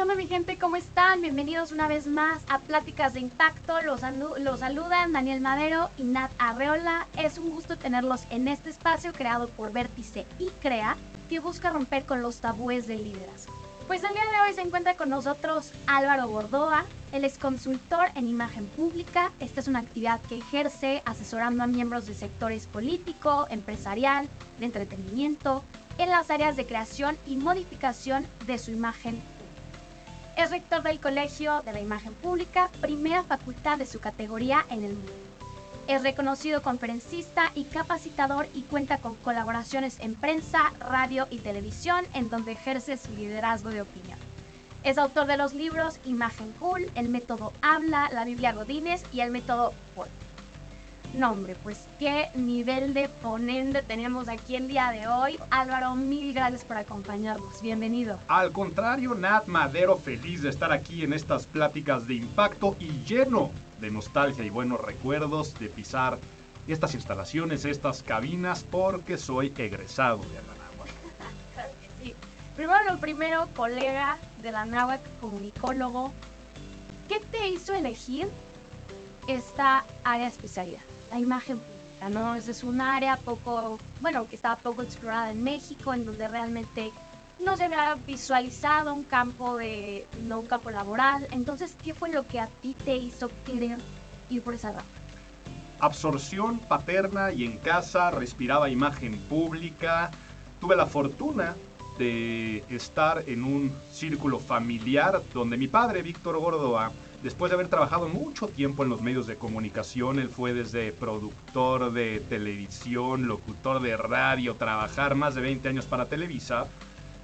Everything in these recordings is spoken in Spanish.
¿qué onda mi gente? ¿Cómo están? Bienvenidos una vez más a Pláticas de Impacto. Los, los saludan Daniel Madero y Nat Arreola. Es un gusto tenerlos en este espacio creado por Vértice y Crea, que busca romper con los tabúes del liderazgo. Pues el día de hoy se encuentra con nosotros Álvaro Bordoa. Él es consultor en imagen pública. Esta es una actividad que ejerce asesorando a miembros de sectores político, empresarial, de entretenimiento, en las áreas de creación y modificación de su imagen es rector del Colegio de la Imagen Pública, primera facultad de su categoría en el mundo. Es reconocido conferencista y capacitador y cuenta con colaboraciones en prensa, radio y televisión en donde ejerce su liderazgo de opinión. Es autor de los libros Imagen Cool, El Método Habla, La Biblia Godínez y El Método Paul. No, hombre, pues qué nivel de ponente tenemos aquí el día de hoy. Álvaro, mil gracias por acompañarnos. Bienvenido. Al contrario, Nat Madero, feliz de estar aquí en estas pláticas de impacto y lleno de nostalgia y buenos recuerdos de pisar estas instalaciones, estas cabinas, porque soy egresado de Anahuac. sí. Primero lo primero, colega de la Anáhuac, comunicólogo, ¿qué te hizo elegir esta área de especialidad? La imagen pública, ¿no? es un área poco, bueno, que estaba poco explorada en México, en donde realmente no se había visualizado un campo de, no un campo laboral. Entonces, ¿qué fue lo que a ti te hizo querer ir por esa rama? Absorción paterna y en casa, respiraba imagen pública. Tuve la fortuna de estar en un círculo familiar donde mi padre, Víctor Gordoa, Después de haber trabajado mucho tiempo en los medios de comunicación, él fue desde productor de televisión, locutor de radio, trabajar más de 20 años para Televisa,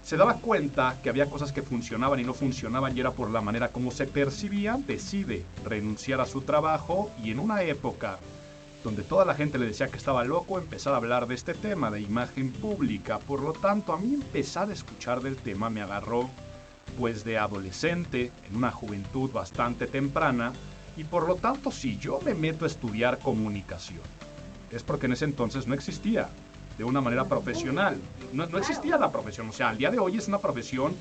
se daba cuenta que había cosas que funcionaban y no funcionaban y era por la manera como se percibían, decide renunciar a su trabajo y en una época donde toda la gente le decía que estaba loco, empezar a hablar de este tema de imagen pública. Por lo tanto, a mí empezar a escuchar del tema me agarró pues de adolescente, en una juventud bastante temprana, y por lo tanto si yo me meto a estudiar comunicación, es porque en ese entonces no existía de una manera profesional. No, existía la profesión, o sea, al día de hoy es una profesión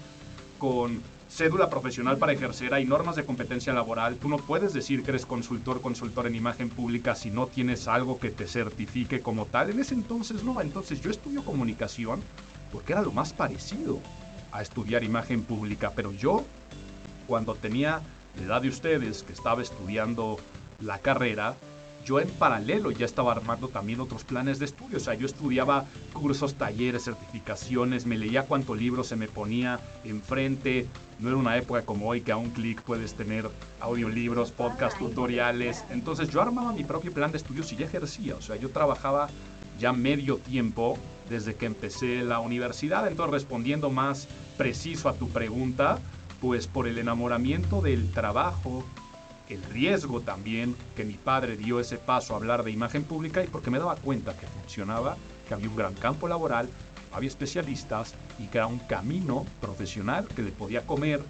con cédula profesional para ejercer, hay normas de competencia laboral, tú no puedes decir que eres consultor, consultor en imagen pública si no tienes algo que te certifique como tal. En ese entonces no, entonces yo estudio comunicación porque era lo más parecido a estudiar imagen pública, pero yo, cuando tenía la edad de ustedes, que estaba estudiando la carrera, yo en paralelo ya estaba armando también otros planes de estudio. O sea, yo estudiaba cursos, talleres, certificaciones, me leía cuánto libro se me ponía enfrente. No era una época como hoy que a un clic puedes tener audiolibros, podcast, tutoriales. Entonces yo armaba mi propio plan de estudios y ya ejercía. O sea, yo trabajaba ya medio tiempo desde que empecé la universidad. Entonces, respondiendo más preciso a tu pregunta, pues por el enamoramiento del trabajo, el riesgo también que mi padre dio ese paso a hablar de imagen pública y porque me daba cuenta que funcionaba, que había un gran campo laboral, había especialistas y que era un camino profesional que le podía comer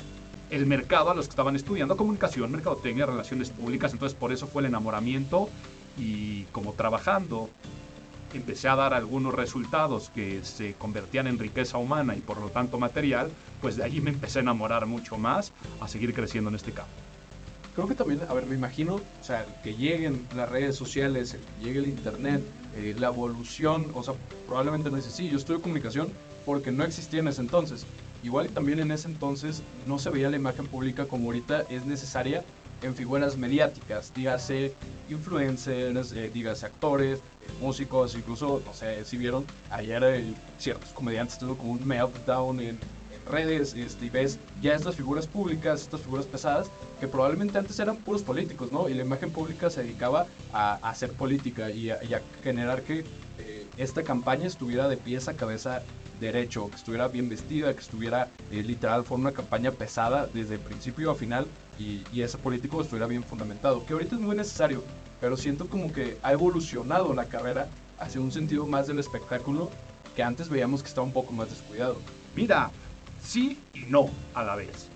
el mercado a los que estaban estudiando comunicación, mercadotecnia, relaciones públicas. Entonces por eso fue el enamoramiento y como trabajando empecé a dar algunos resultados que se convertían en riqueza humana y por lo tanto material, pues de allí me empecé a enamorar mucho más a seguir creciendo en este campo. Creo que también, a ver, me imagino, o sea, que lleguen las redes sociales, llegue el internet, eh, la evolución, o sea, probablemente no dice, sí, yo estudio comunicación porque no existía en ese entonces. Igual también en ese entonces no se veía la imagen pública como ahorita es necesaria en figuras mediáticas, dígase influencers, eh, dígase actores, músicos, incluso, no sé, si vieron, ayer eh, ciertos comediantes tuvieron como un meltdown en, en redes, este, y ves ya estas figuras públicas, estas figuras pesadas, que probablemente antes eran puros políticos, ¿no? Y la imagen pública se dedicaba a, hacer política y a, generar que eh, esta campaña estuviera de pies a cabeza derecho, que estuviera bien vestida, que estuviera eh, literal, fue una campaña pesada desde principio a final y, y ese político estuviera bien fundamentado, que ahorita es muy necesario, pero siento como que ha evolucionado la carrera hacia un sentido más del espectáculo que antes veíamos que estaba un poco más descuidado. Mira, sí y no a la vez.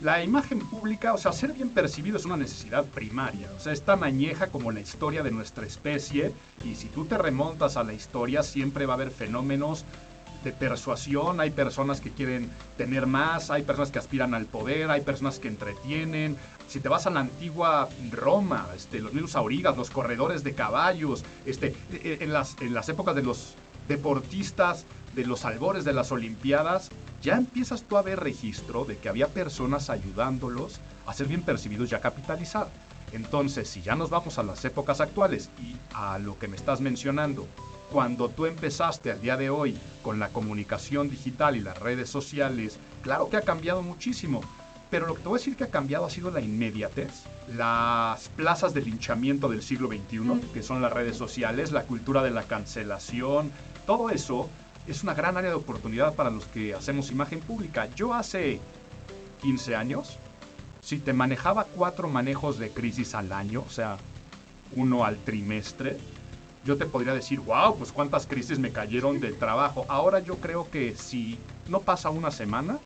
La imagen pública, o sea, ser bien percibido es una necesidad primaria, o sea, es tan como la historia de nuestra especie y si tú te remontas a la historia siempre va a haber fenómenos de persuasión, hay personas que quieren tener más, hay personas que aspiran al poder, hay personas que entretienen. Si te vas a la antigua Roma, este, los mismos aurigas, los corredores de caballos, este, e, e, en, las, en las épocas de los deportistas, de los albores de las Olimpiadas, ya empiezas tú a ver registro de que había personas ayudándolos a ser bien percibidos y a capitalizar. Entonces, si ya nos vamos a las épocas actuales y a lo que me estás mencionando, cuando tú empezaste al día de hoy con la comunicación digital y las redes sociales, claro que ha cambiado muchísimo. Pero lo que te voy a decir que ha cambiado ha sido la inmediatez, las plazas de linchamiento del siglo XXI, que son las redes sociales, la cultura de la cancelación, todo eso es una gran área de oportunidad para los que hacemos imagen pública. Yo hace 15 años, si te manejaba cuatro manejos de crisis al año, o sea, uno al trimestre, yo te podría decir, wow, pues cuántas crisis me cayeron del trabajo. Ahora yo creo que si no pasa una semana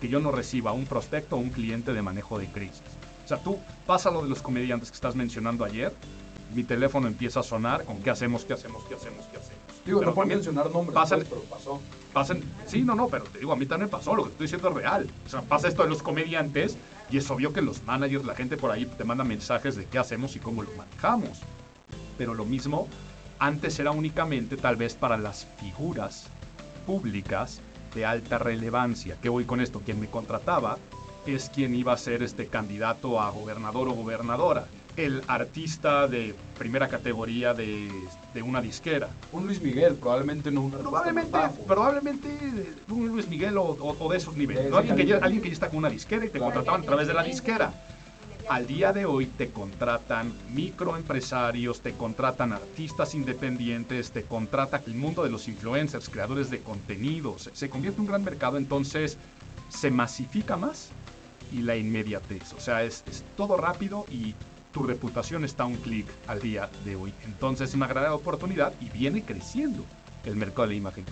que yo no reciba un prospecto o un cliente de manejo de crisis. O sea, tú pasa lo de los comediantes que estás mencionando ayer, mi teléfono empieza a sonar con qué hacemos, qué hacemos, qué hacemos, qué hacemos. Digo, no puedo mencionar nombres, pasan, pues, pero pasó. Pasan, sí, no, no, pero te digo, a mí también pasó, lo que estoy diciendo es real. O sea, pasa esto de los comediantes y es obvio que los managers, la gente por ahí te manda mensajes de qué hacemos y cómo lo manejamos. Pero lo mismo antes era únicamente tal vez para las figuras públicas de alta relevancia. ¿Qué voy con esto? Quien me contrataba es quien iba a ser este candidato a gobernador o gobernadora. El artista de primera categoría de, una disquera. Un Luis Miguel, probablemente no un Probablemente, probablemente un Luis Miguel o, de esos niveles. Alguien, que ya, alguien que ya está con una disquera y te contrataban a través de la disquera al día de hoy te contratan microempresarios, te contratan artistas independientes, te contrata el mundo de los influencers, creadores de contenidos. Se convierte en un gran mercado, entonces se masifica más y la inmediatez. O sea, es, todo rápido y tu reputación está a un clic al día de hoy. Entonces es una gran oportunidad y viene creciendo el mercado de la imagen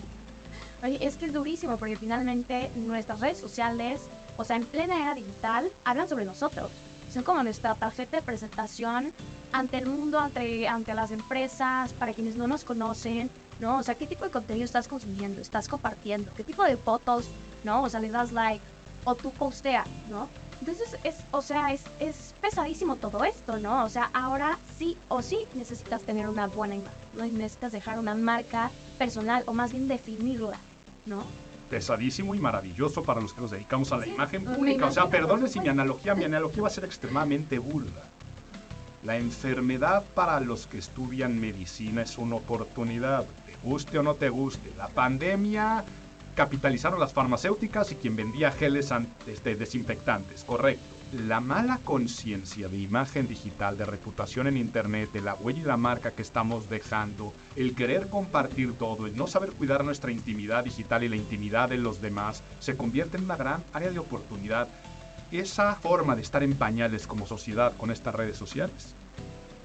Oye, es que es durísimo porque finalmente nuestras redes sociales, o sea, en plena era digital, hablan sobre nosotros son como nuestra tarjeta de presentación ante el mundo, ante, ante las empresas, para quienes no nos conocen, ¿no? O sea, ¿qué tipo de contenido estás consumiendo? ¿Estás compartiendo? ¿Qué tipo de fotos, ¿no? O sea, le das like o tú posteas, ¿no? Entonces, es, o sea, es, es pesadísimo todo esto, ¿no? O sea, ahora sí o sí necesitas tener una buena imagen, ¿no? necesitas dejar una marca personal o más bien definirla, ¿no? Pesadísimo y maravilloso para los que nos dedicamos a la imagen pública. O sea, perdone si mi analogía, mi analogía va a ser extremadamente burda. La enfermedad para los que estudian medicina es una oportunidad, te guste o no te guste. La pandemia capitalizaron las farmacéuticas y quien vendía geles este, desinfectantes, correcto la mala conciencia de imagen digital, de reputación en Internet, de la huella y la marca que estamos dejando, el querer compartir todo, el no saber cuidar nuestra intimidad digital y la intimidad de los demás, se convierte en una gran área de oportunidad. Esa forma de estar en pañales como sociedad con estas redes sociales,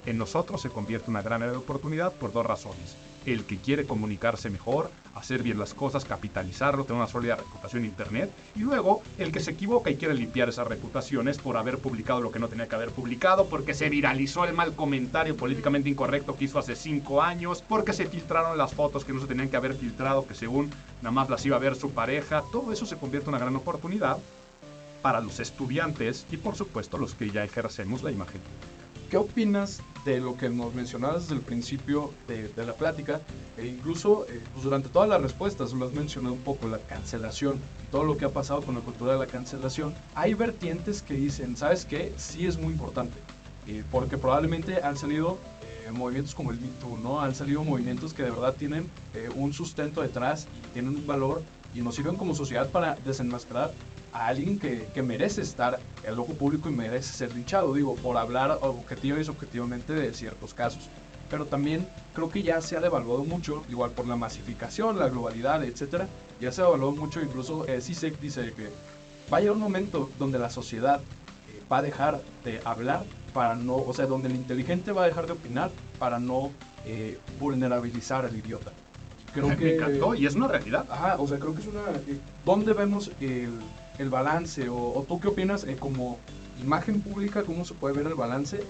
en nosotros se convierte en una gran área de oportunidad por dos razones el que quiere comunicarse mejor, hacer bien las cosas, capitalizarlo, tener una sólida reputación en Internet, y luego el que se equivoca y quiere limpiar esas reputaciones por haber publicado lo que no tenía que haber publicado, porque se viralizó el mal comentario políticamente incorrecto que hizo hace cinco años, porque se filtraron las fotos que no se tenían que haber filtrado, que según nada más las iba a ver su pareja, todo eso se convierte en una gran oportunidad para los estudiantes y por supuesto los que ya ejercemos la imagen. ¿Qué opinas de lo que nos mencionabas desde el principio de, la plática? E incluso eh, pues durante todas las respuestas lo has mencionado un poco, la cancelación, todo lo que ha pasado con la cultura de la cancelación. Hay vertientes que dicen, ¿sabes qué? Sí es muy importante, eh, porque probablemente han salido eh, movimientos como el Me ¿no? Han salido movimientos que de verdad tienen un sustento detrás tienen un valor y nos sirven como sociedad para desenmascarar a alguien que, que, merece estar en el ojo público y merece ser linchado, digo, por hablar objetivo y subjetivamente de ciertos casos. Pero también creo que ya se ha devaluado mucho, igual por la masificación, la globalidad, etcétera, ya se ha devaluado mucho, incluso eh, CISEC dice que va a llegar un momento donde la sociedad eh, va a dejar de hablar para no, o sea, donde el inteligente va a dejar de opinar para no eh, vulnerabilizar al idiota. Creo que, me encantó y es una realidad. Ajá, o sea, creo que es una... Eh, ¿Dónde vemos el el balance o, tú qué opinas eh, como imagen pública, cómo se puede ver el balance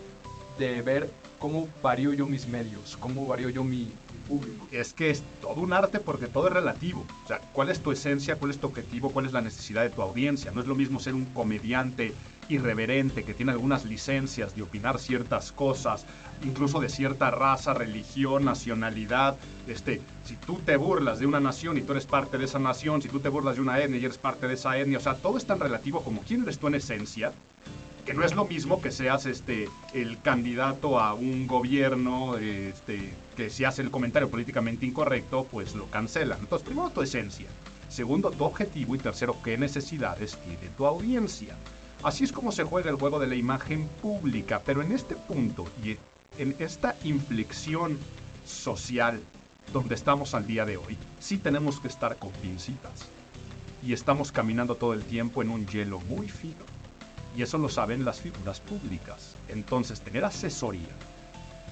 de ver cómo varío yo mis medios, cómo varío yo mi público? Es que es todo un arte porque todo es relativo. O sea, ¿cuál es tu esencia? ¿Cuál es tu objetivo? ¿Cuál es la necesidad de tu audiencia? No es lo mismo ser un comediante irreverente que tiene algunas licencias de opinar ciertas cosas, incluso de cierta raza, religión, nacionalidad. Este, si tú te burlas de una nación y tú eres parte de esa nación, si tú te burlas de una etnia y eres parte de esa etnia, o sea, todo es tan relativo como quién eres tú en esencia que no es lo mismo que seas este el candidato a un gobierno este, que si hace el comentario políticamente incorrecto pues lo cancelan. Entonces primero tu esencia. Segundo tu objetivo. Y tercero qué necesidades tiene tu audiencia así es como se juega el juego de la imagen pública pero en este punto y en esta inflexión social donde estamos al día de hoy sí tenemos que estar con pincitas y estamos caminando todo el tiempo en un hielo muy fino y eso lo saben las figuras públicas. Entonces, tener asesoría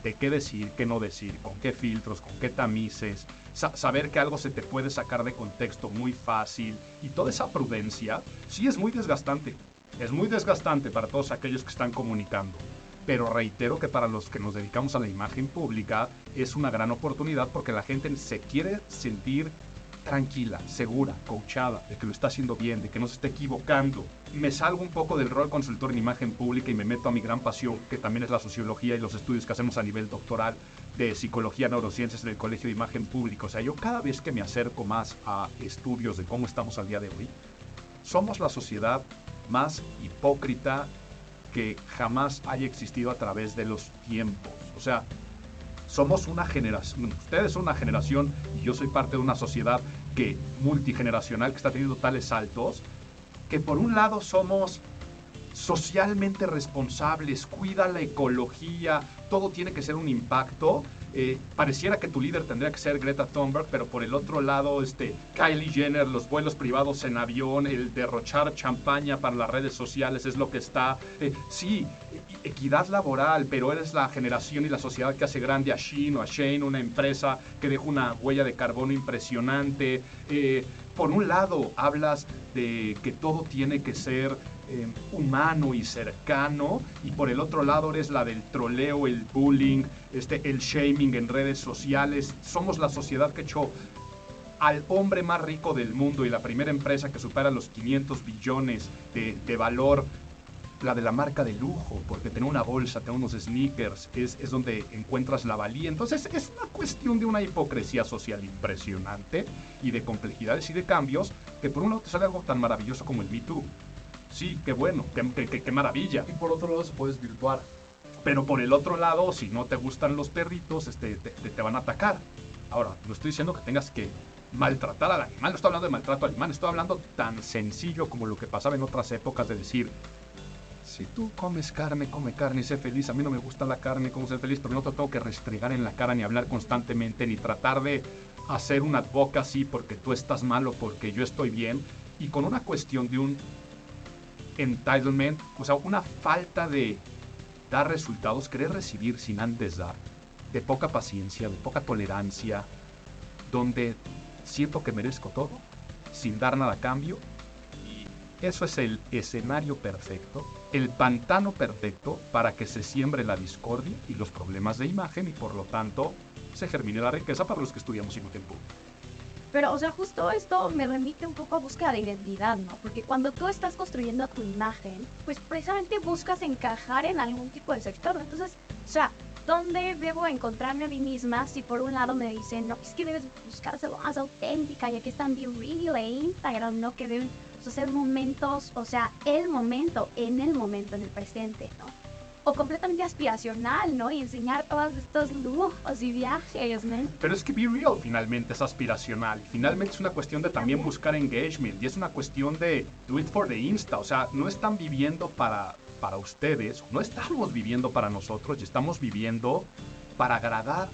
de qué decir, qué no decir, con qué filtros, con qué tamices, saber que algo se te puede sacar de contexto muy fácil y toda esa prudencia, sí es muy desgastante. Es muy desgastante para todos aquellos que están comunicando. Pero reitero que para los que nos dedicamos a la imagen pública es una gran oportunidad porque la gente se quiere sentir tranquila, segura, coachada, de que lo está haciendo bien, de que no se está equivocando. Me salgo un poco del rol consultor en imagen pública y me meto a mi gran pasión, que también es la sociología y los estudios que hacemos a nivel doctoral de psicología, neurociencias en el Colegio de Imagen Pública. O sea, yo cada vez que me acerco más a estudios de cómo estamos al día de hoy, somos la sociedad más hipócrita que jamás haya existido a través de los tiempos. O sea, somos una generación, ustedes son una generación y yo soy parte de una sociedad que multigeneracional que está teniendo tales saltos, que por un lado somos socialmente responsables, cuida la ecología, todo tiene que ser un impacto, eh, pareciera que tu líder tendría que ser Greta Thunberg, pero por el otro lado, este, Kylie Jenner, los vuelos privados en avión, el derrochar champaña para las redes sociales es lo que está. Eh, sí, equidad laboral, pero eres la generación y la sociedad que hace grande a Shein o a Shane, una empresa que deja una huella de carbono impresionante. Eh, por un lado, hablas de que todo tiene que ser eh, humano y cercano, y por el otro lado eres la del troleo, el bullying, este, el shaming en redes sociales. Somos la sociedad que echó al hombre más rico del mundo y la primera empresa que supera los 500 billones de, de valor la de la marca de lujo, porque tener una bolsa, tener unos sneakers, es, es, donde encuentras la valía. Entonces es una cuestión de una hipocresía social impresionante y de complejidades y de cambios que por un lado te sale algo tan maravilloso como el Me Too. Sí, qué bueno, qué, qué, qué maravilla. Y por otro lado se puede desvirtuar. Pero por el otro lado, si no te gustan los perritos, este, te, te, van a atacar. Ahora, no estoy diciendo que tengas que maltratar al animal, no estoy hablando de maltrato animal, estoy hablando tan sencillo como lo que pasaba en otras épocas de decir, si tú comes carne, come carne y sé feliz, a mí no me gusta la carne, como ser feliz, pero no te tengo que restregar en la cara ni hablar constantemente, ni tratar de hacer una así porque tú estás mal o porque yo estoy bien, y con una cuestión de un entitlement, o sea, una falta de dar resultados, querer recibir sin antes dar, de poca paciencia, de poca tolerancia, donde siento que merezco todo, sin dar nada a cambio, y eso es el escenario perfecto, el pantano perfecto para que se siembre la discordia y los problemas de imagen y por lo tanto se germine la riqueza para los que estudiamos imagen pública. Pero, o sea, justo esto me remite un poco a búsqueda de identidad, ¿no? Porque cuando tú estás construyendo tu imagen, pues precisamente buscas encajar en algún tipo de sector. Entonces, o sea, ¿dónde debo encontrarme a mí misma si por un lado me dicen, no, es que debes buscar ser más auténtica y aquí están bien real e Instagram, ¿no? Que deben hacer momentos, o sea, el momento, en el momento, en el presente, ¿no? O completamente aspiracional, ¿no? Y enseñar todos estos lujos y viajes, ¿no? Pero es que Be Real finalmente es aspiracional. Finalmente es una cuestión de también buscar engagement y es una cuestión de do it for the Insta. O sea, no están viviendo para, para ustedes, no estamos viviendo para nosotros y estamos viviendo para agradar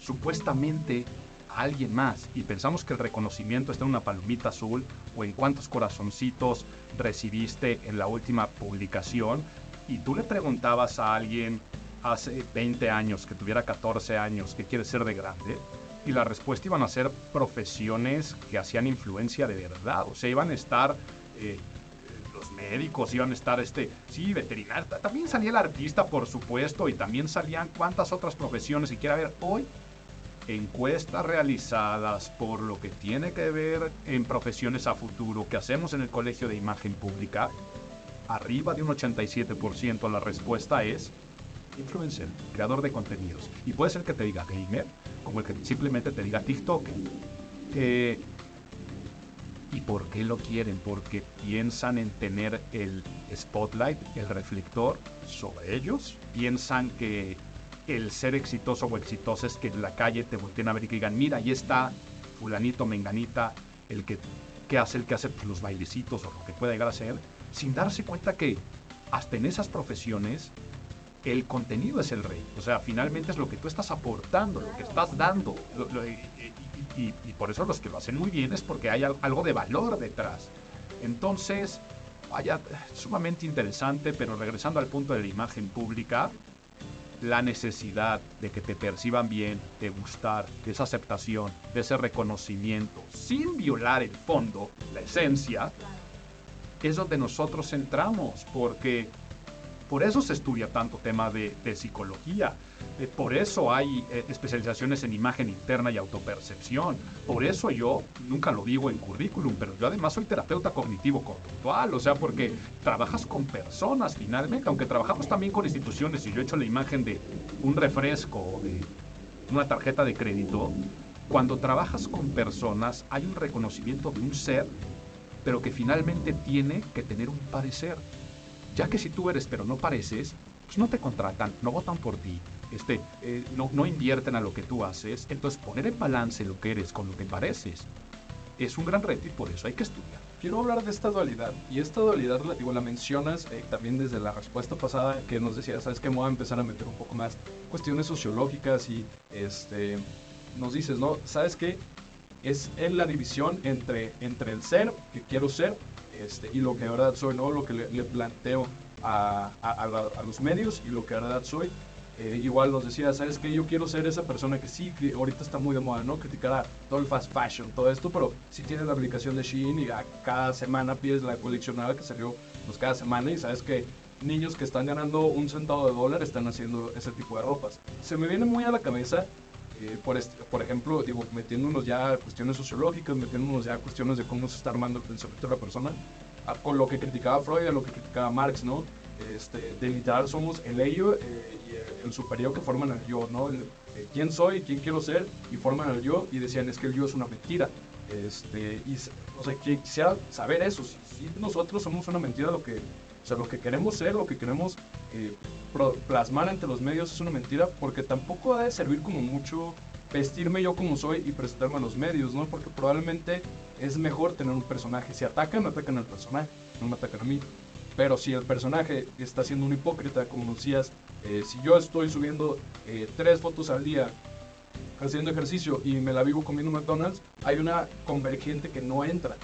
supuestamente a alguien más y pensamos que el reconocimiento está en una palomita azul o en cuántos corazoncitos recibiste en la última publicación y tú le preguntabas a alguien hace 20 años, que tuviera 14 años, que quiere ser de grande, y la respuesta iban a ser profesiones que hacían influencia de verdad, o sea, iban a estar... Eh, los médicos iban a estar, este, sí, veterinario, también salía el artista, por supuesto, y también salían cuántas otras profesiones, y quiera ver, hoy encuestas realizadas por lo que tiene que ver en profesiones a futuro que hacemos en el Colegio de Imagen Pública, arriba de un 87% la respuesta es influencer, creador de contenidos. Y puede ser que te diga gamer, como el que simplemente te diga TikTok. Eh, ¿Y por qué lo quieren? Porque piensan en tener el spotlight, el reflector sobre ellos. Piensan que el ser exitoso o exitosa es que en la calle te volteen a ver y que digan, mira, ahí está fulanito, menganita, el que, que hace el que hace los bailecitos o lo que pueda llegar a ser, sin darse cuenta que hasta en esas profesiones el contenido es el rey. O sea, finalmente es lo que tú estás aportando, lo que estás dando. y, por eso los que lo hacen muy bien es porque hay algo de valor detrás. Entonces, vaya, sumamente interesante, pero regresando al punto de la imagen pública, la necesidad de que te perciban bien, de gustar, de esa aceptación, de ese reconocimiento, sin violar el fondo, la esencia, es donde nosotros entramos, porque por eso se estudia tanto tema de, psicología. Eh, por eso hay eh, especializaciones en imagen interna y autopercepción. Por eso yo, nunca lo digo en currículum, pero yo además soy terapeuta cognitivo conductual. O sea, porque trabajas con personas finalmente, aunque trabajamos también con instituciones. Y yo he hecho la imagen de un refresco o de una tarjeta de crédito. Cuando trabajas con personas hay un reconocimiento de un ser, pero que finalmente tiene que tener un parecer ya que si tú eres pero no pareces, pues no te contratan, no votan por ti, este, eh, no, no invierten a lo que tú haces. Entonces poner en balance lo que eres con lo que pareces es un gran reto y por eso hay que estudiar. Quiero hablar de esta dualidad y esta dualidad la, digo, la mencionas eh, también desde la respuesta pasada que nos decía, sabes que me voy a empezar a meter un poco más cuestiones sociológicas y este, nos dices, ¿no? ¿Sabes qué? Es en la división entre, entre el ser, que quiero ser, este, y lo que de verdad soy, ¿no? Lo que le, planteo a, los medios y lo que de verdad soy. Eh, igual nos decía, ¿sabes qué? Yo quiero ser esa persona que sí, que ahorita está muy de moda, ¿no? Criticar a todo el fast fashion, todo esto, pero si tienes la aplicación de Shein y a cada semana pides la coleccionada que salió pues cada semana y sabes que niños que están ganando un centavo de dólar están haciendo ese tipo de ropas. Se me viene muy a la cabeza eh, por, por ejemplo, digo, metiéndonos ya a cuestiones sociológicas, metiéndonos ya a cuestiones de cómo se está armando el pensamiento de la persona, con lo que criticaba Freud, a lo que criticaba Marx, ¿no? Este, de literal somos el ello eh, y el, superior que forman el yo, ¿no? Eh, quién soy, quién quiero ser, y forman el yo, y decían, es que el yo es una mentira. Este, y, o sea, quisiera saber eso, si, si nosotros somos una mentira, lo que o sea, lo que queremos ser, lo que queremos eh, plasmar ante los medios es una mentira porque tampoco debe servir como mucho vestirme yo como soy y presentarme a los medios, ¿no? Porque probablemente es mejor tener un personaje. Si atacan, atacan al personaje, no me atacan a mí. Pero si el personaje está siendo un hipócrita, como decías, eh, si yo estoy subiendo eh, tres fotos al día haciendo ejercicio y me la vivo comiendo McDonald's, hay una convergente que no entra.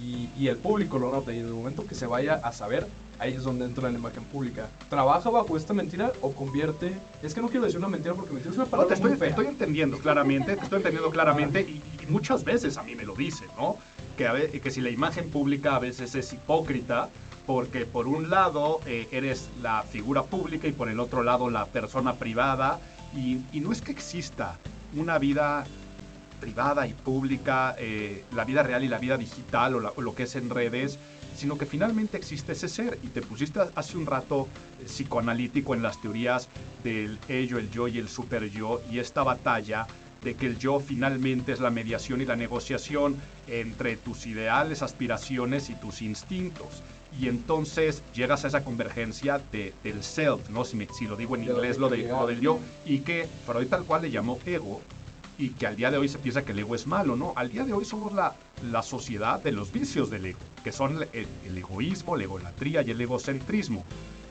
Y, y el público lo nota. Y en el momento que se vaya a saber, ahí es donde entra la imagen pública. ¿Trabaja bajo esta mentira o convierte? Es que no quiero decir una mentira porque mentira es una palabra te estoy, estoy entendiendo claramente, te estoy entendiendo claramente y, muchas veces a mí me lo dicen, ¿no? Que, que si la imagen pública a veces es hipócrita porque por un lado eh, eres la figura pública y por el otro lado la persona privada y, no es que exista una vida privada y pública, eh, la vida real y la vida digital o lo que es en redes, sino que finalmente existe ese ser. Y te pusiste hace un rato eh, psicoanalítico en las teorías del ello, el yo y el super yo, y esta batalla de que el yo finalmente es la mediación y la negociación entre tus ideales, aspiraciones y tus instintos. Y entonces llegas a esa convergencia de, del self, ¿no? Si, si lo digo en inglés, lo, de, lo del yo, y que Freud tal cual le llamó ego, y que al día de hoy se piensa que el ego es malo, ¿no? Al día de hoy somos la, la sociedad de los vicios del ego, que son el, egoísmo, la egolatría y el egocentrismo.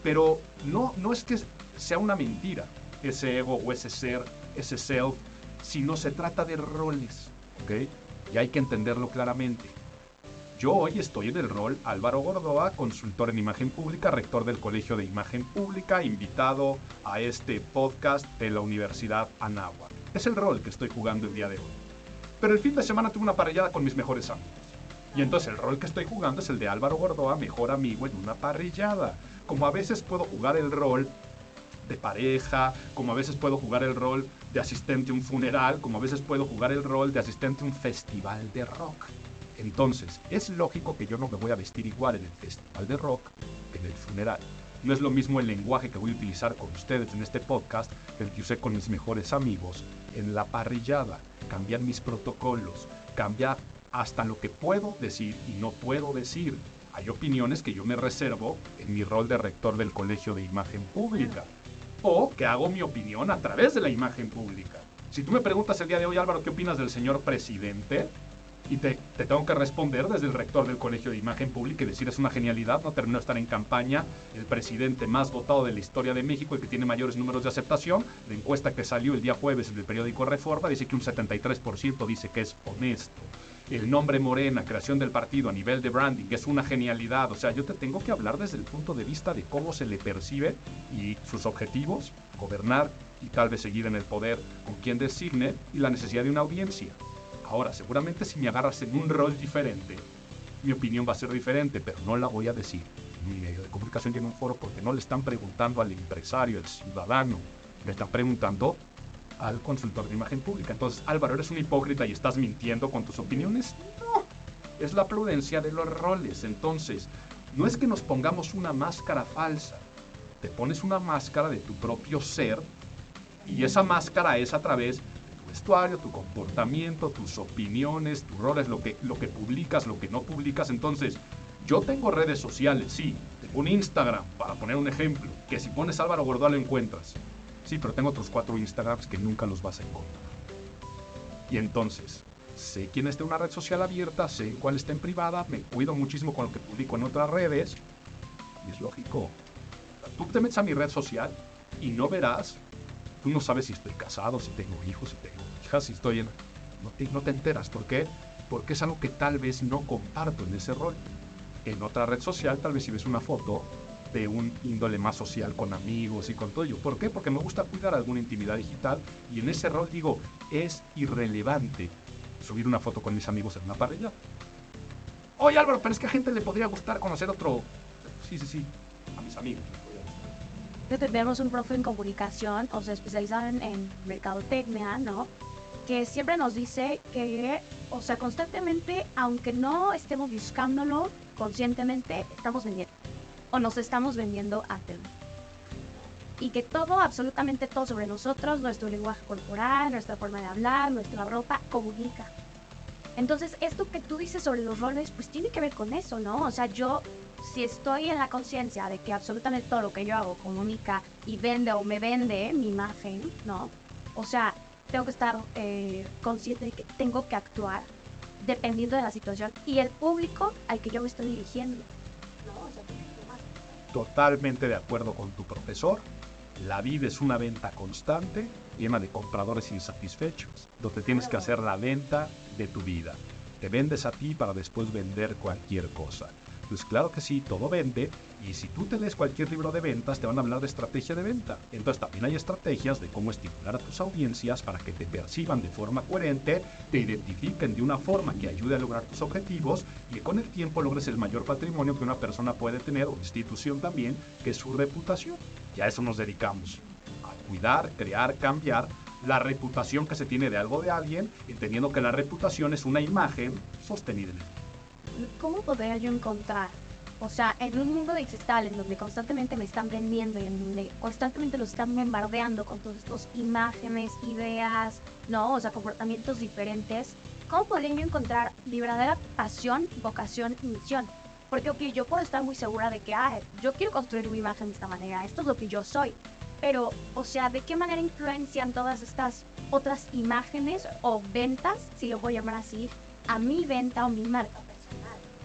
Pero no, no es que sea una mentira ese ego o ese ser, ese self, sino se trata de roles, ¿ok? Y hay que entenderlo claramente. Yo hoy estoy en el rol Álvaro Gordoa, consultor en imagen pública, rector del Colegio de Imagen Pública, invitado a este podcast de la Universidad Anáhuac. Es el rol que estoy jugando el día de hoy. Pero el fin de semana tuve una parrillada con mis mejores amigos. Y entonces el rol que estoy jugando es el de Álvaro Gordoa, mejor amigo en una parrillada. Como a veces puedo jugar el rol de pareja, como a veces puedo jugar el rol de asistente a un funeral, como a veces puedo jugar el rol de asistente a un festival de rock. Entonces, es lógico que yo no me voy a vestir igual en el festival de rock que en el funeral. No es lo mismo el lenguaje que voy a utilizar con ustedes en este podcast que el que usé con mis mejores amigos en la parrillada. Cambiar mis protocolos, cambiar hasta lo que puedo decir y no puedo decir. Hay opiniones que yo me reservo en mi rol de rector del Colegio de Imagen Pública o que hago mi opinión a través de la imagen pública. Si tú me preguntas el día de hoy, Álvaro, ¿qué opinas del señor presidente? Y te, tengo que responder desde el rector del Colegio de Imagen Pública y decir es una genialidad, no terminó de estar en campaña, el presidente más votado de la historia de México y que tiene mayores números de aceptación. La encuesta que salió el día jueves en el periódico Reforma dice que un 73% dice que es honesto. El nombre Morena, creación del partido a nivel de branding, es una genialidad. O sea, yo te tengo que hablar desde el punto de vista de cómo se le percibe y sus objetivos, gobernar y tal vez seguir en el poder con quien designe y la necesidad de una audiencia. Ahora, seguramente si me agarras en un rol diferente, mi opinión va a ser diferente, pero no la voy a decir mi medio de comunicación en un foro porque no le están preguntando al empresario, al ciudadano, le están preguntando al consultor de imagen pública. Entonces, Álvaro, ¿eres un hipócrita y estás mintiendo con tus opiniones? No, es la prudencia de los roles. Entonces, no es que nos pongamos una máscara falsa, te pones una máscara de tu propio ser y esa máscara es a través vestuario, tu comportamiento, tus opiniones, tus roles, lo que, lo que publicas, lo que no publicas. Entonces, yo tengo redes sociales, sí. Un Instagram, para poner un ejemplo, que si pones Álvaro Gordó lo encuentras. Sí, pero tengo otros cuatro Instagrams que nunca los vas a encontrar. Y entonces, sé quién está en una red social abierta, sé cuál está en privada, me cuido muchísimo con lo que publico en otras redes. Y es lógico. Tú te metes a mi red social y no verás Tú no sabes si estoy casado, si tengo hijos, si tengo hijas, si estoy en... No te, no te enteras. ¿Por qué? Porque es algo que tal vez no comparto en ese rol. En otra red social, tal vez si ves una foto de un índole más social con amigos y con todo ello. ¿Por qué? Porque me gusta cuidar alguna intimidad digital y en ese rol digo, es irrelevante subir una foto con mis amigos en una parrilla. Oye Álvaro, pero es que a gente le podría gustar conocer otro... Sí, sí, sí, a mis amigos tenemos un profe en comunicación, o sea, especializado en, en mercadotecnia, ¿no? Que siempre nos dice que, o sea, constantemente, aunque no estemos buscándolo conscientemente, estamos vendiendo. O nos estamos vendiendo a tema. Y que todo, absolutamente todo sobre nosotros, nuestro lenguaje corporal, nuestra forma de hablar, nuestra ropa, comunica. Entonces, esto que tú dices sobre los roles, pues tiene que ver con eso, ¿no? O sea, yo si estoy en la conciencia de que absolutamente todo lo que yo hago comunica y vende o me vende mi imagen, ¿no? O sea, tengo que estar eh, consciente de que tengo que actuar dependiendo de la situación y el público al que yo me estoy dirigiendo. Totalmente de acuerdo con tu profesor. La vida es una venta constante, llena de compradores insatisfechos, donde tienes que hacer la venta de tu vida. Te vendes a ti para después vender cualquier cosa. Pues claro que sí, todo vende. Y si tú te lees cualquier libro de ventas, te van a hablar de estrategia de venta. Entonces también hay estrategias de cómo estimular a tus audiencias para que te perciban de forma coherente, te identifiquen de una forma que ayude a lograr tus objetivos y que con el tiempo logres el mayor patrimonio que una persona puede tener, o institución también, que es su reputación. Y a eso nos dedicamos. A cuidar, crear, cambiar la reputación que se tiene de algo de alguien, entendiendo que la reputación es una imagen sostenida ¿cómo podría yo encontrar? O sea, en un mundo digital en donde constantemente me están vendiendo y en donde constantemente los están bombardeando con todas estas imágenes, ideas, ¿no? O sea, comportamientos diferentes, ¿cómo podría yo encontrar mi verdadera pasión, vocación y misión? Porque, yo puedo estar muy segura de que, ah, yo quiero construir una imagen de esta manera, esto es lo que yo soy. Pero, o sea, ¿de qué manera influencian todas estas otras imágenes o ventas, si lo voy a llamar así, a mi venta o mi marca?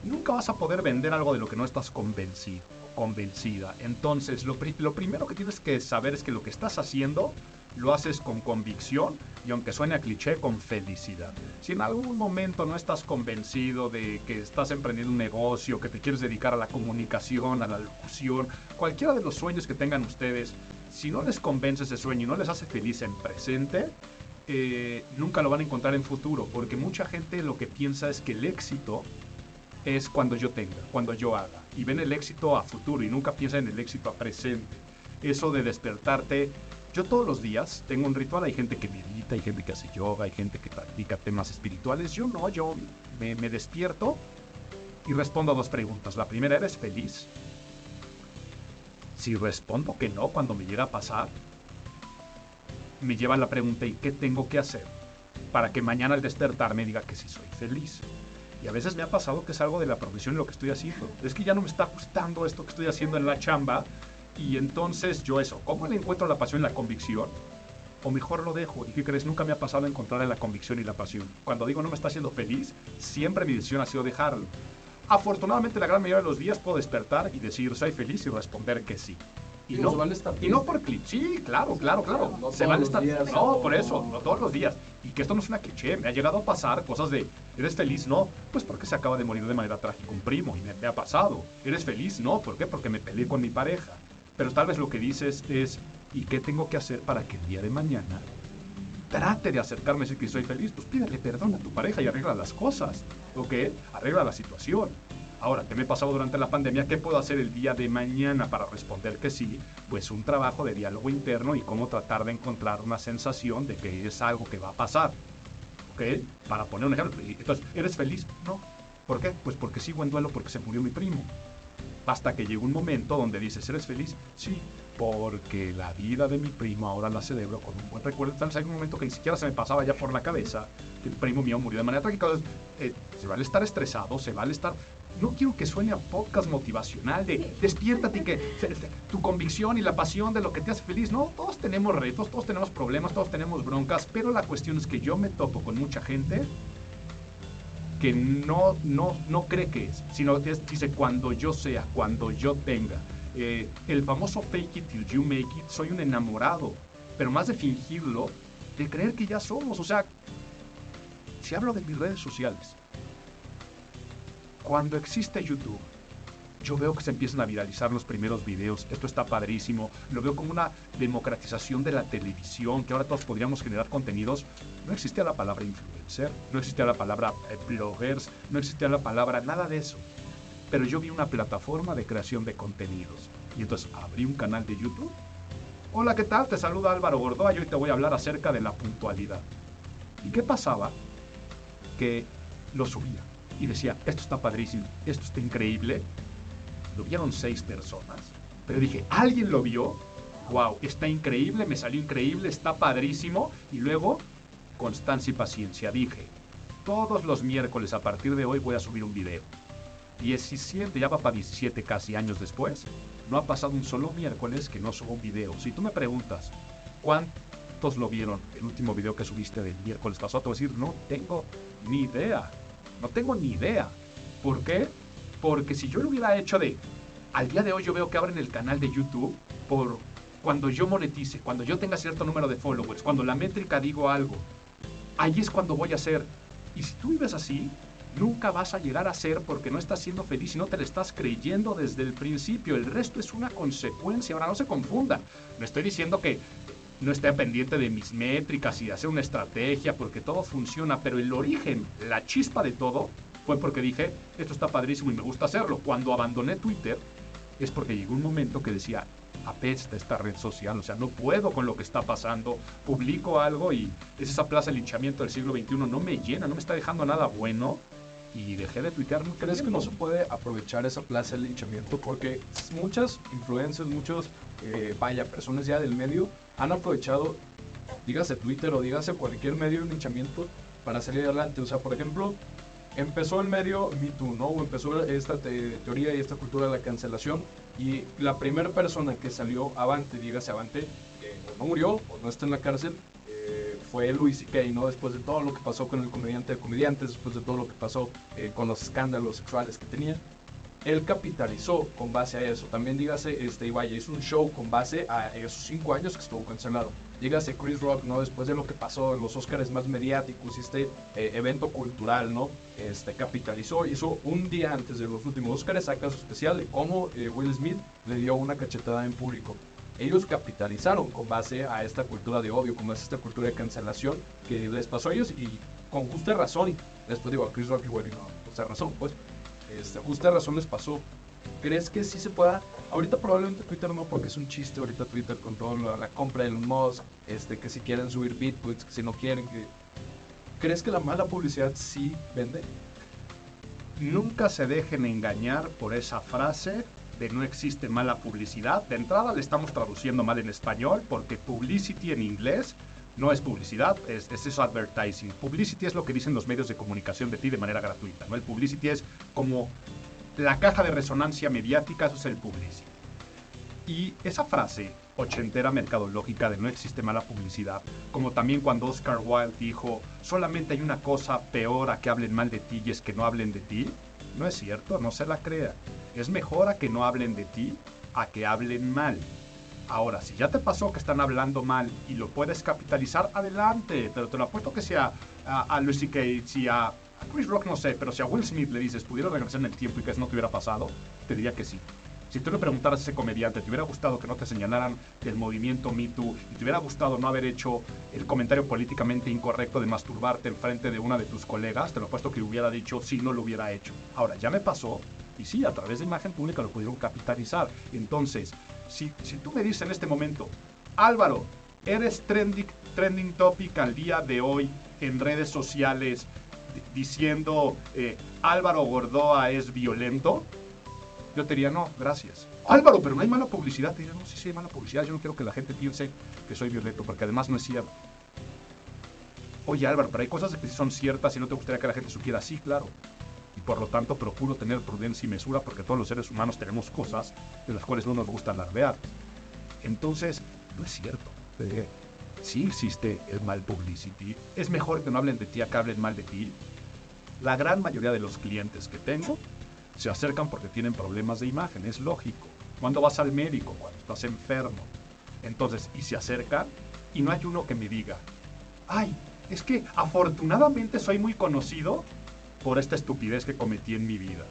Nunca vas a poder vender algo de lo que no estás convencido, convencida. Entonces, lo, lo primero que tienes que saber es que lo que estás haciendo lo haces con convicción y aunque suene a cliché, con felicidad. Si en algún momento no estás convencido de que estás emprendiendo un negocio, que te quieres dedicar a la comunicación, a la locución, cualquiera de los sueños que tengan ustedes, si no les convence ese sueño y no les hace feliz en presente, eh, nunca lo van a encontrar en futuro, porque mucha gente lo que piensa es que el éxito es cuando yo tenga, cuando yo haga. Y ven el éxito a futuro y nunca piensa en el éxito a presente. eso de despertarte. Yo todos los días tengo un ritual, hay gente que medita, hay gente que hace yoga, hay gente que practica temas espirituales. Yo no, yo me, despierto y respondo a dos preguntas. La primera, ¿eres feliz? Si respondo que no cuando me llega a pasar, me lleva la pregunta, ¿y qué tengo que hacer para que mañana al despertar me diga que sí soy feliz? Y a veces me ha pasado que salgo de la profesión lo que estoy haciendo. Es que ya no me está gustando esto que estoy haciendo en la chamba. Y entonces yo eso, ¿cómo le encuentro la pasión y la convicción? O mejor lo dejo. ¿Y qué crees? Nunca me ha pasado encontrar la convicción y la pasión. Cuando digo no me está haciendo feliz, siempre mi decisión ha sido dejarlo. Afortunadamente la gran mayoría de los días puedo despertar y decir soy feliz y responder que sí. Y no, estar y no por cliché. Sí, claro, claro, claro. No se vale los estar. días, no, no. por eso, no todos los días. Y que esto no es una cliché. Me ha llegado a pasar cosas de. ¿Eres feliz? No. Pues porque se acaba de morir de manera trágica un primo y me, me ha pasado. ¿Eres feliz? No. ¿Por qué? Porque me peleé con mi pareja. Pero tal vez lo que dices es. ¿Y qué tengo que hacer para que el día de mañana trate de acercarme y decir que soy feliz? Pues pídele perdón a tu pareja y arregla las cosas. ¿Ok? Arregla la situación. Ahora, ¿qué me pasado durante la pandemia? ¿Qué puedo hacer el día de mañana para responder que sí? Pues un trabajo de diálogo interno y cómo tratar de encontrar una sensación de que es algo que va a pasar. ¿Ok? Para poner un ejemplo. Entonces, ¿eres feliz? No. ¿Por qué? Pues porque sigo en duelo porque se murió mi primo. Hasta que llega un momento donde dices, ¿eres feliz? Sí, porque la vida de mi primo ahora la celebro con un buen recuerdo. Tal vez hay un momento que ni siquiera se me pasaba ya por la cabeza que el primo mío murió de manera trágica. Entonces, eh, se vale estar estresado, se vale estar... No quiero que suene a podcast motivacional de despiértate y que tu convicción y la pasión de lo que te hace feliz. No, todos tenemos retos, todos tenemos problemas, todos tenemos broncas, pero la cuestión es que yo me topo con mucha gente que no, no, no cree que es, sino que dice cuando yo sea, cuando yo tenga. Eh, el famoso fake it till you make it, soy un enamorado, pero más de fingirlo, de creer que ya somos. O sea, si hablo de mis redes sociales, cuando existe YouTube, yo veo que se empiezan a viralizar los primeros videos. Esto está padrísimo. Lo veo como una democratización de la televisión, que ahora todos podríamos generar contenidos. No existía la palabra influencer, no existía la palabra eh, bloggers, no existía la palabra nada de eso. Pero yo vi una plataforma de creación de contenidos. Y entonces abrí un canal de YouTube. Hola, ¿qué tal? Te saluda Álvaro Gordoa y hoy te voy a hablar acerca de la puntualidad. ¿Y qué pasaba? Que lo subía y decía, esto está padrísimo, esto está increíble, lo vieron seis personas. Pero dije, ¿alguien lo vio? Wow, está increíble, me salió increíble, está padrísimo. Y luego, constancia y paciencia. Dije, todos los miércoles a partir de hoy voy a subir un video. 17, ya va para 17 casi años después, no ha pasado un solo miércoles que no subo un video. Si tú me preguntas, ¿cuántos lo vieron el último video que subiste del miércoles pasado? Te voy a decir, no tengo ni idea. No tengo ni idea. ¿Por qué? Porque si yo lo hubiera hecho de, al día de hoy yo veo que abren el canal de YouTube por cuando yo monetice, cuando yo tenga cierto número de followers, cuando la métrica digo algo, ahí es cuando voy a hacer. Y si tú vives así, nunca vas a llegar a ser porque no estás siendo feliz y no te lo estás creyendo desde el principio. El resto es una consecuencia. Ahora no se confundan. No estoy diciendo que no esté pendiente de mis métricas y de hacer una estrategia porque todo funciona, pero el origen, la chispa de todo, fue porque dije, esto está padrísimo y me gusta hacerlo. Cuando abandoné Twitter, es porque llegó un momento que decía, apesta esta red social, o sea, no puedo con lo que está pasando, publico algo y es esa plaza de linchamiento del siglo XXI, no me llena, no me está dejando nada bueno y dejé de tuitear. mucho ¿Crees que no se puede aprovechar esa plaza de linchamiento? Porque muchas influencers, muchos, eh, vaya, personas ya del medio han aprovechado, dígase Twitter o dígase cualquier medio de linchamiento para salir adelante. O sea, por ejemplo, empezó el medio Me Too, ¿no? O empezó esta te- teoría y esta cultura de la cancelación y la primera persona que salió avante, dígase avante, que o no murió o no está en la cárcel, eh, fue Louis C.K., ¿no? Después de todo lo que pasó con el comediante de comediantes, después de todo lo que pasó eh, con los escándalos sexuales que tenía, él capitalizó con base a eso. También dígase, este, y vaya, hizo un show con base a esos cinco años que estuvo cancelado. Dígase Chris Rock, ¿no? Después de lo que pasó en los Oscars más mediáticos este eh, evento cultural, ¿no? Este, capitalizó, hizo un día antes de los últimos Oscars, saca su especial de cómo eh, Will Smith le dio una cachetada en público. Ellos capitalizaron con base a esta cultura de odio, como es esta cultura de cancelación que les pasó a ellos y con justa razón. Después digo a Chris Rock y no, justa razón, pues. Este, justa razón les pasó. ¿Crees que sí se pueda? Ahorita probablemente Twitter no, porque es un chiste ahorita Twitter con toda la, compra del Musk, este, que si quieren subir bitcoins, que si no quieren, que... ¿Crees que la mala publicidad sí vende? Nunca se dejen engañar por esa frase de no existe mala publicidad. De entrada le estamos traduciendo mal en español porque publicity en inglés no es publicidad, es, es, eso advertising. Publicity es lo que dicen los medios de comunicación de ti de manera gratuita. ¿no? El publicity es como la caja de resonancia mediática, eso es el publicity. Y esa frase ochentera mercadológica de no existe mala publicidad, como también cuando Oscar Wilde dijo, solamente hay una cosa peor a que hablen mal de ti y es que no hablen de ti, no es cierto, no se la crea. Es mejor a que no hablen de ti a que hablen mal. Ahora, si ya te pasó que están hablando mal y lo puedes capitalizar, adelante. Pero te lo apuesto que sea a, a Lucy Cates y a, Chris Rock, no sé, pero si a Will Smith le dices, ¿pudiera regresar en el tiempo y que eso no te hubiera pasado? Te diría que sí. Si tú le preguntaras a ese comediante, ¿te hubiera gustado que no te señalaran del movimiento Me Too y te hubiera gustado no haber hecho el comentario políticamente incorrecto de masturbarte en frente de una de tus colegas? Te lo apuesto que hubiera dicho, sí, no lo hubiera hecho. Ahora, ya me pasó y sí, a través de imagen pública lo pudieron capitalizar. Entonces, si, si tú me dices en este momento, Álvaro, eres trending, trending topic al día de hoy en redes sociales diciendo eh, Álvaro Gordoa es violento, yo te diría, no, gracias. Álvaro, pero no hay mala publicidad. Te diría, no, sí, sí hay mala publicidad. Yo no quiero que la gente piense que soy violento, porque además no es cierto. Oye, Álvaro, pero hay cosas que son ciertas y no te gustaría que la gente supiera. Sí, claro. Y por lo tanto procuro tener prudencia y mesura, porque todos los seres humanos tenemos cosas de las cuales no nos gusta alardear. Entonces, no es cierto. Eh, sí existe el mal publicity. Es mejor que no hablen de ti a que hablen mal de ti. La gran mayoría de los clientes que tengo se acercan porque tienen problemas de imagen, es lógico. Cuando vas al médico, cuando estás enfermo. Entonces, y se acercan y no hay uno que me diga, ay, es que afortunadamente soy muy conocido por esta estupidez que cometí en mi vida.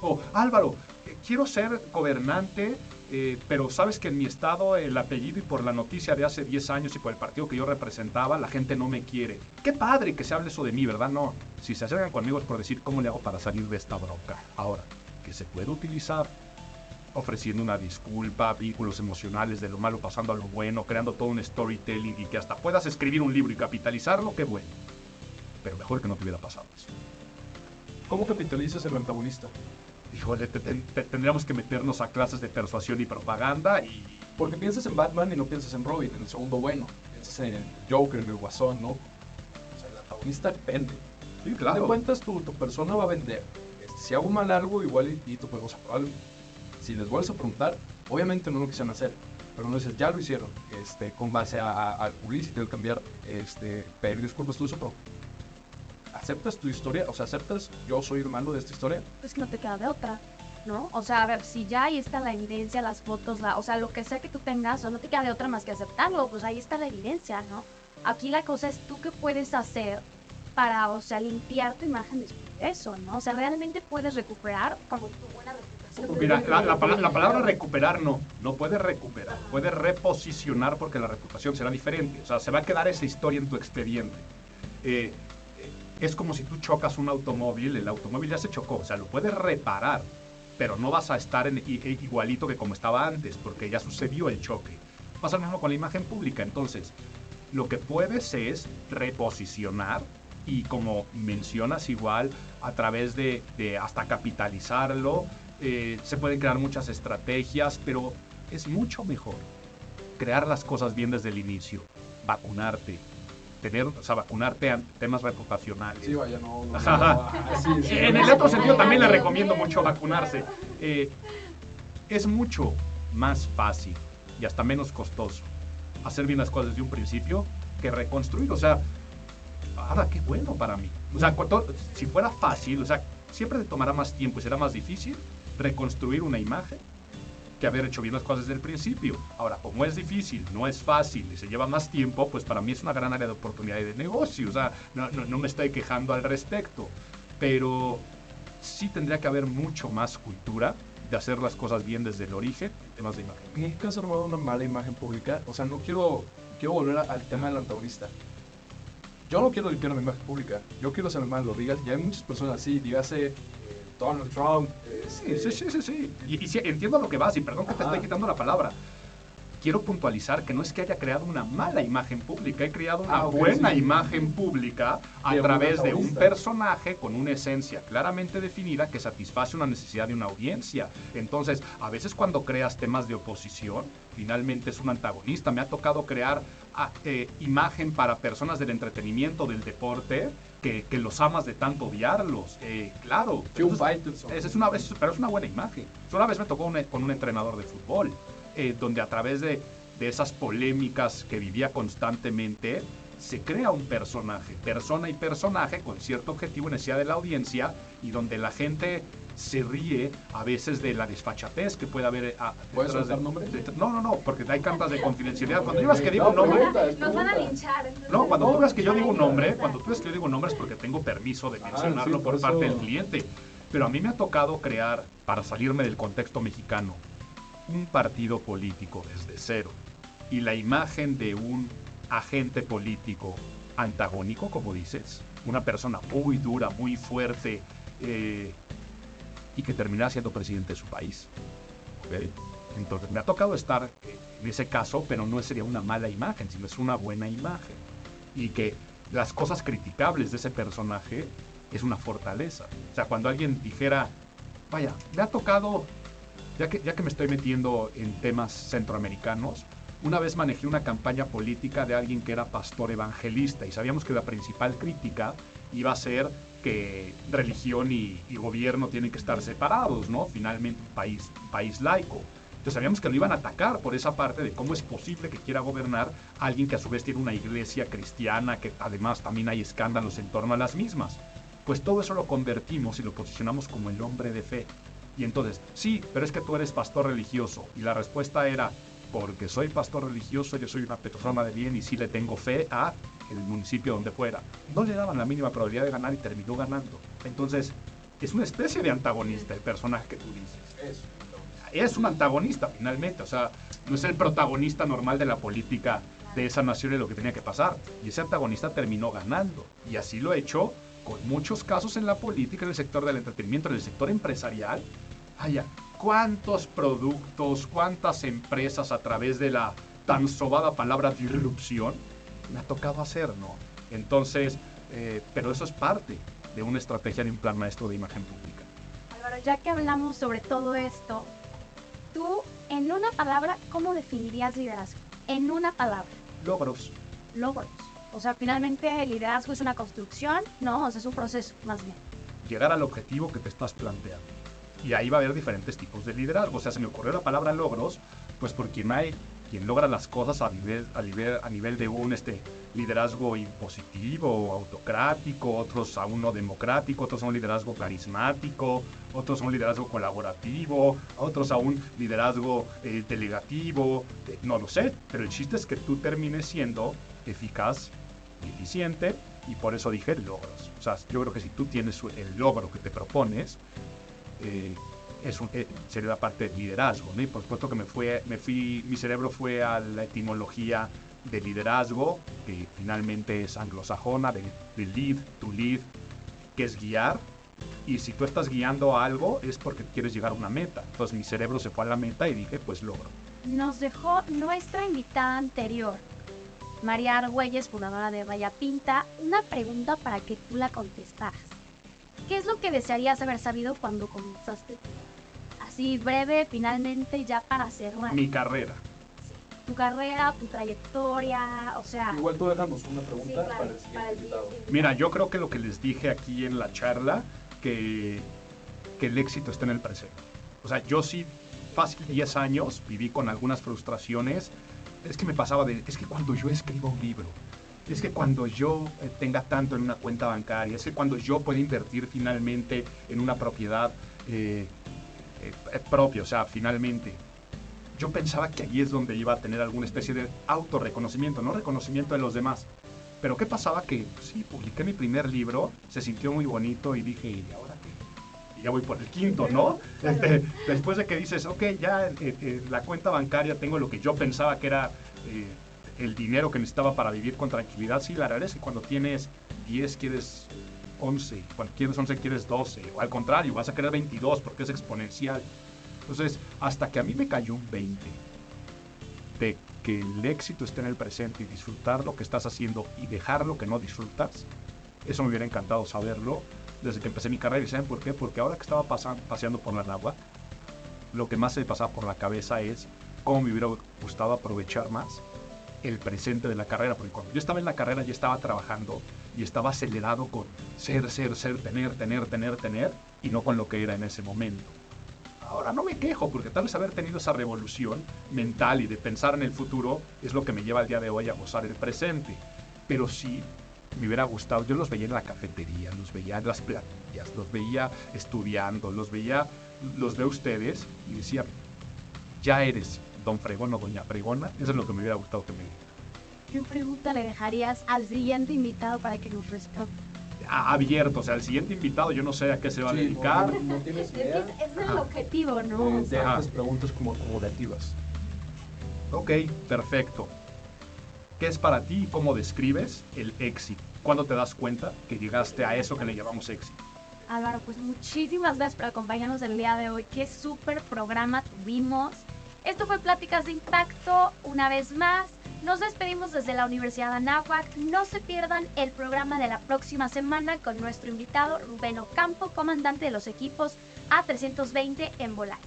O, Álvaro, eh, quiero ser gobernante, eh, pero sabes que en mi estado el apellido y por la noticia de hace 10 años y por el partido que yo representaba, la gente no me quiere. Qué padre que se hable eso de mí, ¿verdad? No, si se acercan conmigo es por decir cómo le hago para salir de esta bronca. Ahora, que se puede utilizar ofreciendo una disculpa, vínculos emocionales de lo malo pasando a lo bueno, creando todo un storytelling y que hasta puedas escribir un libro y capitalizarlo, qué bueno. Pero mejor que no te hubiera pasado eso. ¿Cómo capitalizas el antagonista? Híjole, te- te- te- tendríamos que meternos a clases de persuasión y propaganda y Porque piensas en Batman y no piensas en Robin, en el segundo bueno. Piensas en el Joker, en el Guasón, ¿no? O sea, el antagonista depende. sí, De claro. cuentas, tu, tu persona va a vender. Este, Si hago mal algo, igual y, y tu juego se probable. Si les vuelves a preguntar, obviamente no lo quisieran hacer. Pero no dices, ya lo hicieron. Este, con base a- a- al publicity, el cambiar, este, pedir disculpas, todo eso, pero aceptas tu historia, o sea, aceptas, yo soy el malo de esta historia. Pues que no te queda de otra, ¿no? O sea, a ver, si ya ahí está la evidencia, las fotos, la, o sea, lo que sea que tú tengas, o no te queda de otra más que aceptarlo, pues ahí está la evidencia, ¿no? Aquí la cosa es tú qué puedes hacer para, o sea, limpiar tu imagen de eso, ¿no? O sea, realmente puedes recuperar como tu buena. Mira, la, la pala- la palabra recuperar no, no puedes recuperar, puedes reposicionar porque la reputación será diferente, o sea, se va a quedar esa historia en tu expediente. Eh, es como si tú chocas un automóvil, el automóvil ya se chocó, o sea, lo puedes reparar, pero no vas a estar en, igualito que como estaba antes, porque ya sucedió el choque. Pasa lo mismo con la imagen pública, entonces, lo que puedes es reposicionar y como mencionas igual, a través de, de hasta capitalizarlo, eh, se pueden crear muchas estrategias, pero es mucho mejor crear las cosas bien desde el inicio, vacunarte, tener, o sea, vacunarte temas reputacionales. Sí, vaya, no. no, no, así, sí, En no, el otro sentido también le recomiendo mucho vacunarse. Eh, es mucho más fácil y hasta menos costoso hacer bien las cosas desde un principio que reconstruir. O sea, ahora qué bueno para mí. O sea, cuando- si fuera fácil, o sea, siempre te tomará más tiempo y será más difícil reconstruir una imagen haber hecho bien las cosas desde el principio. Ahora, como es difícil, no es fácil y se lleva más tiempo, pues para mí es una gran área de oportunidad y de negocio. O sea, no, me estoy quejando al respecto. Pero sí tendría que haber mucho más cultura de hacer las cosas bien desde el origen en temas de imagen. Nunca has armado una mala imagen pública. O sea, no quiero, quiero volver al tema del antagonista. Yo no quiero limpiar mi imagen pública. Yo quiero ser el malo. Digas, ya hay muchas personas así. Dígase, eh, Donald Trump. Sí, este, sí, sí, sí, sí. Y, y sí, entiendo lo que vas y perdón que te estoy quitando la palabra. Quiero puntualizar que no es que haya creado una mala imagen pública, he creado una Ah, buena sí. imagen pública a De través de un personaje con una esencia claramente definida que satisface una necesidad de una audiencia. Entonces, a veces cuando creas temas de oposición, finalmente es un antagonista. Me ha tocado crear ah, eh, imagen para personas del entretenimiento, del deporte, que, que los amas de tanto odiarlos. Eh, claro. Entonces, es una, es- pero es una buena imagen. Una vez me tocó un- con un entrenador de fútbol, eh, donde a través de, de esas polémicas que vivía constantemente, se crea un personaje, persona y personaje, con cierto objetivo y necesidad de la audiencia, y donde la gente se ríe a veces de la desfachatez que puede haber. ah, ¿Puedes soltar nombres? de- no, no, no, porque hay cantas de confidencialidad. Cuando Ok, digas que digo no, un nombre, Nos van a linchar. no, cuando tú ves que yo digo un nombre, cuando tú ves que yo digo un nombre es porque tengo permiso de Ah, mencionarlo sí, por por parte del cliente. Pero a mí me ha tocado crear, para salirme del contexto mexicano, un partido político desde cero. Y la imagen de un agente político antagónico, como dices, una persona muy dura, muy fuerte, eh, y que termina siendo presidente de su país. ¿ok? Entonces, me ha tocado estar en ese caso, pero no sería una mala imagen, sino es una buena imagen. Y que las cosas criticables de ese personaje es una fortaleza. O sea, cuando alguien dijera, vaya, me ha tocado, ya que, ya que me estoy metiendo en temas centroamericanos, una vez manejé una campaña política de alguien que era pastor evangelista y sabíamos que la principal crítica iba a ser que religión y, y gobierno tienen que estar separados, ¿no? Finalmente país, país laico. Entonces sabíamos que lo iban a atacar por esa parte de cómo es posible que quiera gobernar alguien que a su vez tiene una iglesia cristiana, que además también hay escándalos en torno a las mismas. Pues todo eso lo convertimos y lo posicionamos como el hombre de fe. Y entonces, sí, pero es que tú eres pastor religioso. Y la respuesta era, porque soy pastor religioso, yo soy una persona de bien y sí le tengo fe a el municipio donde fuera. No le daban la mínima probabilidad de ganar y terminó ganando. Entonces, es una especie de antagonista el personaje que tú dices. Es un antagonista finalmente, o sea, no es el protagonista normal de la política de esa nación y lo que tenía que pasar. Y ese antagonista terminó ganando. Y así lo ha hecho con muchos casos en la política, en el sector del entretenimiento, en el sector empresarial. Vaya, ¿cuántos productos, cuántas empresas a través de la tan sobada palabra disrupción me ha tocado hacer, ¿no? Entonces, eh, pero eso es parte de una estrategia de un plan maestro de imagen pública. Álvaro, ya que hablamos sobre todo esto, tú, en una palabra, ¿cómo definirías liderazgo? En una palabra, Logros. logros. O sea, finalmente el liderazgo es una construcción, ¿no? O sea, es un proceso, más bien. llegar al objetivo que te estás planteando. Y ahí va a haber diferentes tipos de liderazgo. O sea, se me ocurrió la palabra logros, pues porque hay quien logra las cosas a nivel, a nivel, a nivel de un este, liderazgo impositivo, autocrático, otros a uno democrático, otros a un liderazgo carismático, otros a un liderazgo colaborativo, otros a un liderazgo eh, delegativo, eh, no lo sé, pero el chiste es que tú termines siendo eficaz, eficiente, y por eso dije logros. O sea, yo creo que si tú tienes el logro que te propones, eh, es un- eh, sería la parte de liderazgo, ¿no? Y por supuesto que me, fue, me fui, mi cerebro fue a la etimología de liderazgo, que finalmente es anglosajona, de, de lead, to lead, que es guiar. Y si tú estás guiando a algo es porque quieres llegar a una meta. Entonces mi cerebro se fue a la meta y dije, pues logro. Nos dejó nuestra invitada anterior, María Argüelles, fundadora de Raya Pinta, una pregunta para que tú la contestaras. ¿Qué es lo que desearías haber sabido cuando comenzaste? Así breve, finalmente, ya para cerrar. Mi carrera. Tu carrera, tu trayectoria, o sea... Igual tú déjanos una pregunta Sí, claro, para el siguiente para el invitado. Mira, yo creo que lo que les dije aquí en la charla, que, que el éxito está en el presente. O sea, yo sí, fácil 10 años, viví con algunas frustraciones. Es que me pasaba de, es que cuando yo escribo un libro, es que cuando yo eh, tenga tanto en una cuenta bancaria, es que cuando yo pueda invertir finalmente en una propiedad eh, eh, propia, o sea, finalmente, yo pensaba que allí es donde iba a tener alguna especie de autorreconocimiento, no reconocimiento de los demás. Pero ¿qué pasaba? Que pues, sí, publiqué mi primer libro, se sintió muy bonito y dije, ¿y ahora qué? Y ya voy por el quinto, ¿no? Este, después de que dices, ok, ya eh, la cuenta bancaria tengo lo que yo pensaba que era el dinero que necesitaba para vivir con tranquilidad. Sí, la realidad es que cuando tienes 10 quieres 11, cuando quieres 11 quieres 12, o al contrario, vas a querer 22 porque es exponencial. Entonces, hasta que a mí me cayó un 20 de que el éxito esté en el presente y disfrutar lo que estás haciendo y dejar lo que no disfrutas, eso me hubiera encantado saberlo desde que empecé mi carrera. ¿Y saben por qué? Porque ahora que estaba pasando, paseando por la agua, lo que más se me pasaba por la cabeza es cómo me hubiera gustado aprovechar más el presente de la carrera, porque cuando yo estaba en la carrera ya estaba trabajando y estaba acelerado con ser, ser, ser, tener, tener, tener, tener, y no con lo que era en ese momento. Ahora no me quejo, porque tal vez haber tenido esa revolución mental y de pensar en el futuro es lo que me lleva al día de hoy a gozar el presente. Pero sí me hubiera gustado, yo los veía en la cafetería, los veía en las platillas, los veía estudiando, los veía, los veo ustedes y decía, ya eres don Fregón o doña Fregona, eso es lo que me hubiera gustado que me dijeran. ¿Qué pregunta le dejarías al siguiente invitado para que nos responda? abierto, o sea, el siguiente invitado yo no sé a qué se va a Sí, dedicar. no, no tienes idea. es- es el objetivo, ¿no? Eh, O de sea, Ajá. estas preguntas como acommodativas. Ok, perfecto. ¿Qué es para ti y cómo describes el éxito? ¿Cuándo te das cuenta que llegaste a eso que le llamamos éxito? Álvaro, pues muchísimas gracias por acompañarnos el día de hoy. Qué súper programa tuvimos. Esto fue Pláticas de Impacto. Una vez más, nos despedimos desde la Universidad de Anáhuac. No se pierdan el programa de la próxima semana con nuestro invitado Rubén Ocampo, comandante de los equipos A320 en Volaris.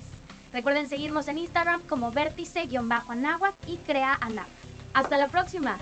Recuerden seguirnos en Instagram como vértice-anáhuac y crea Anáhuac. Hasta la próxima.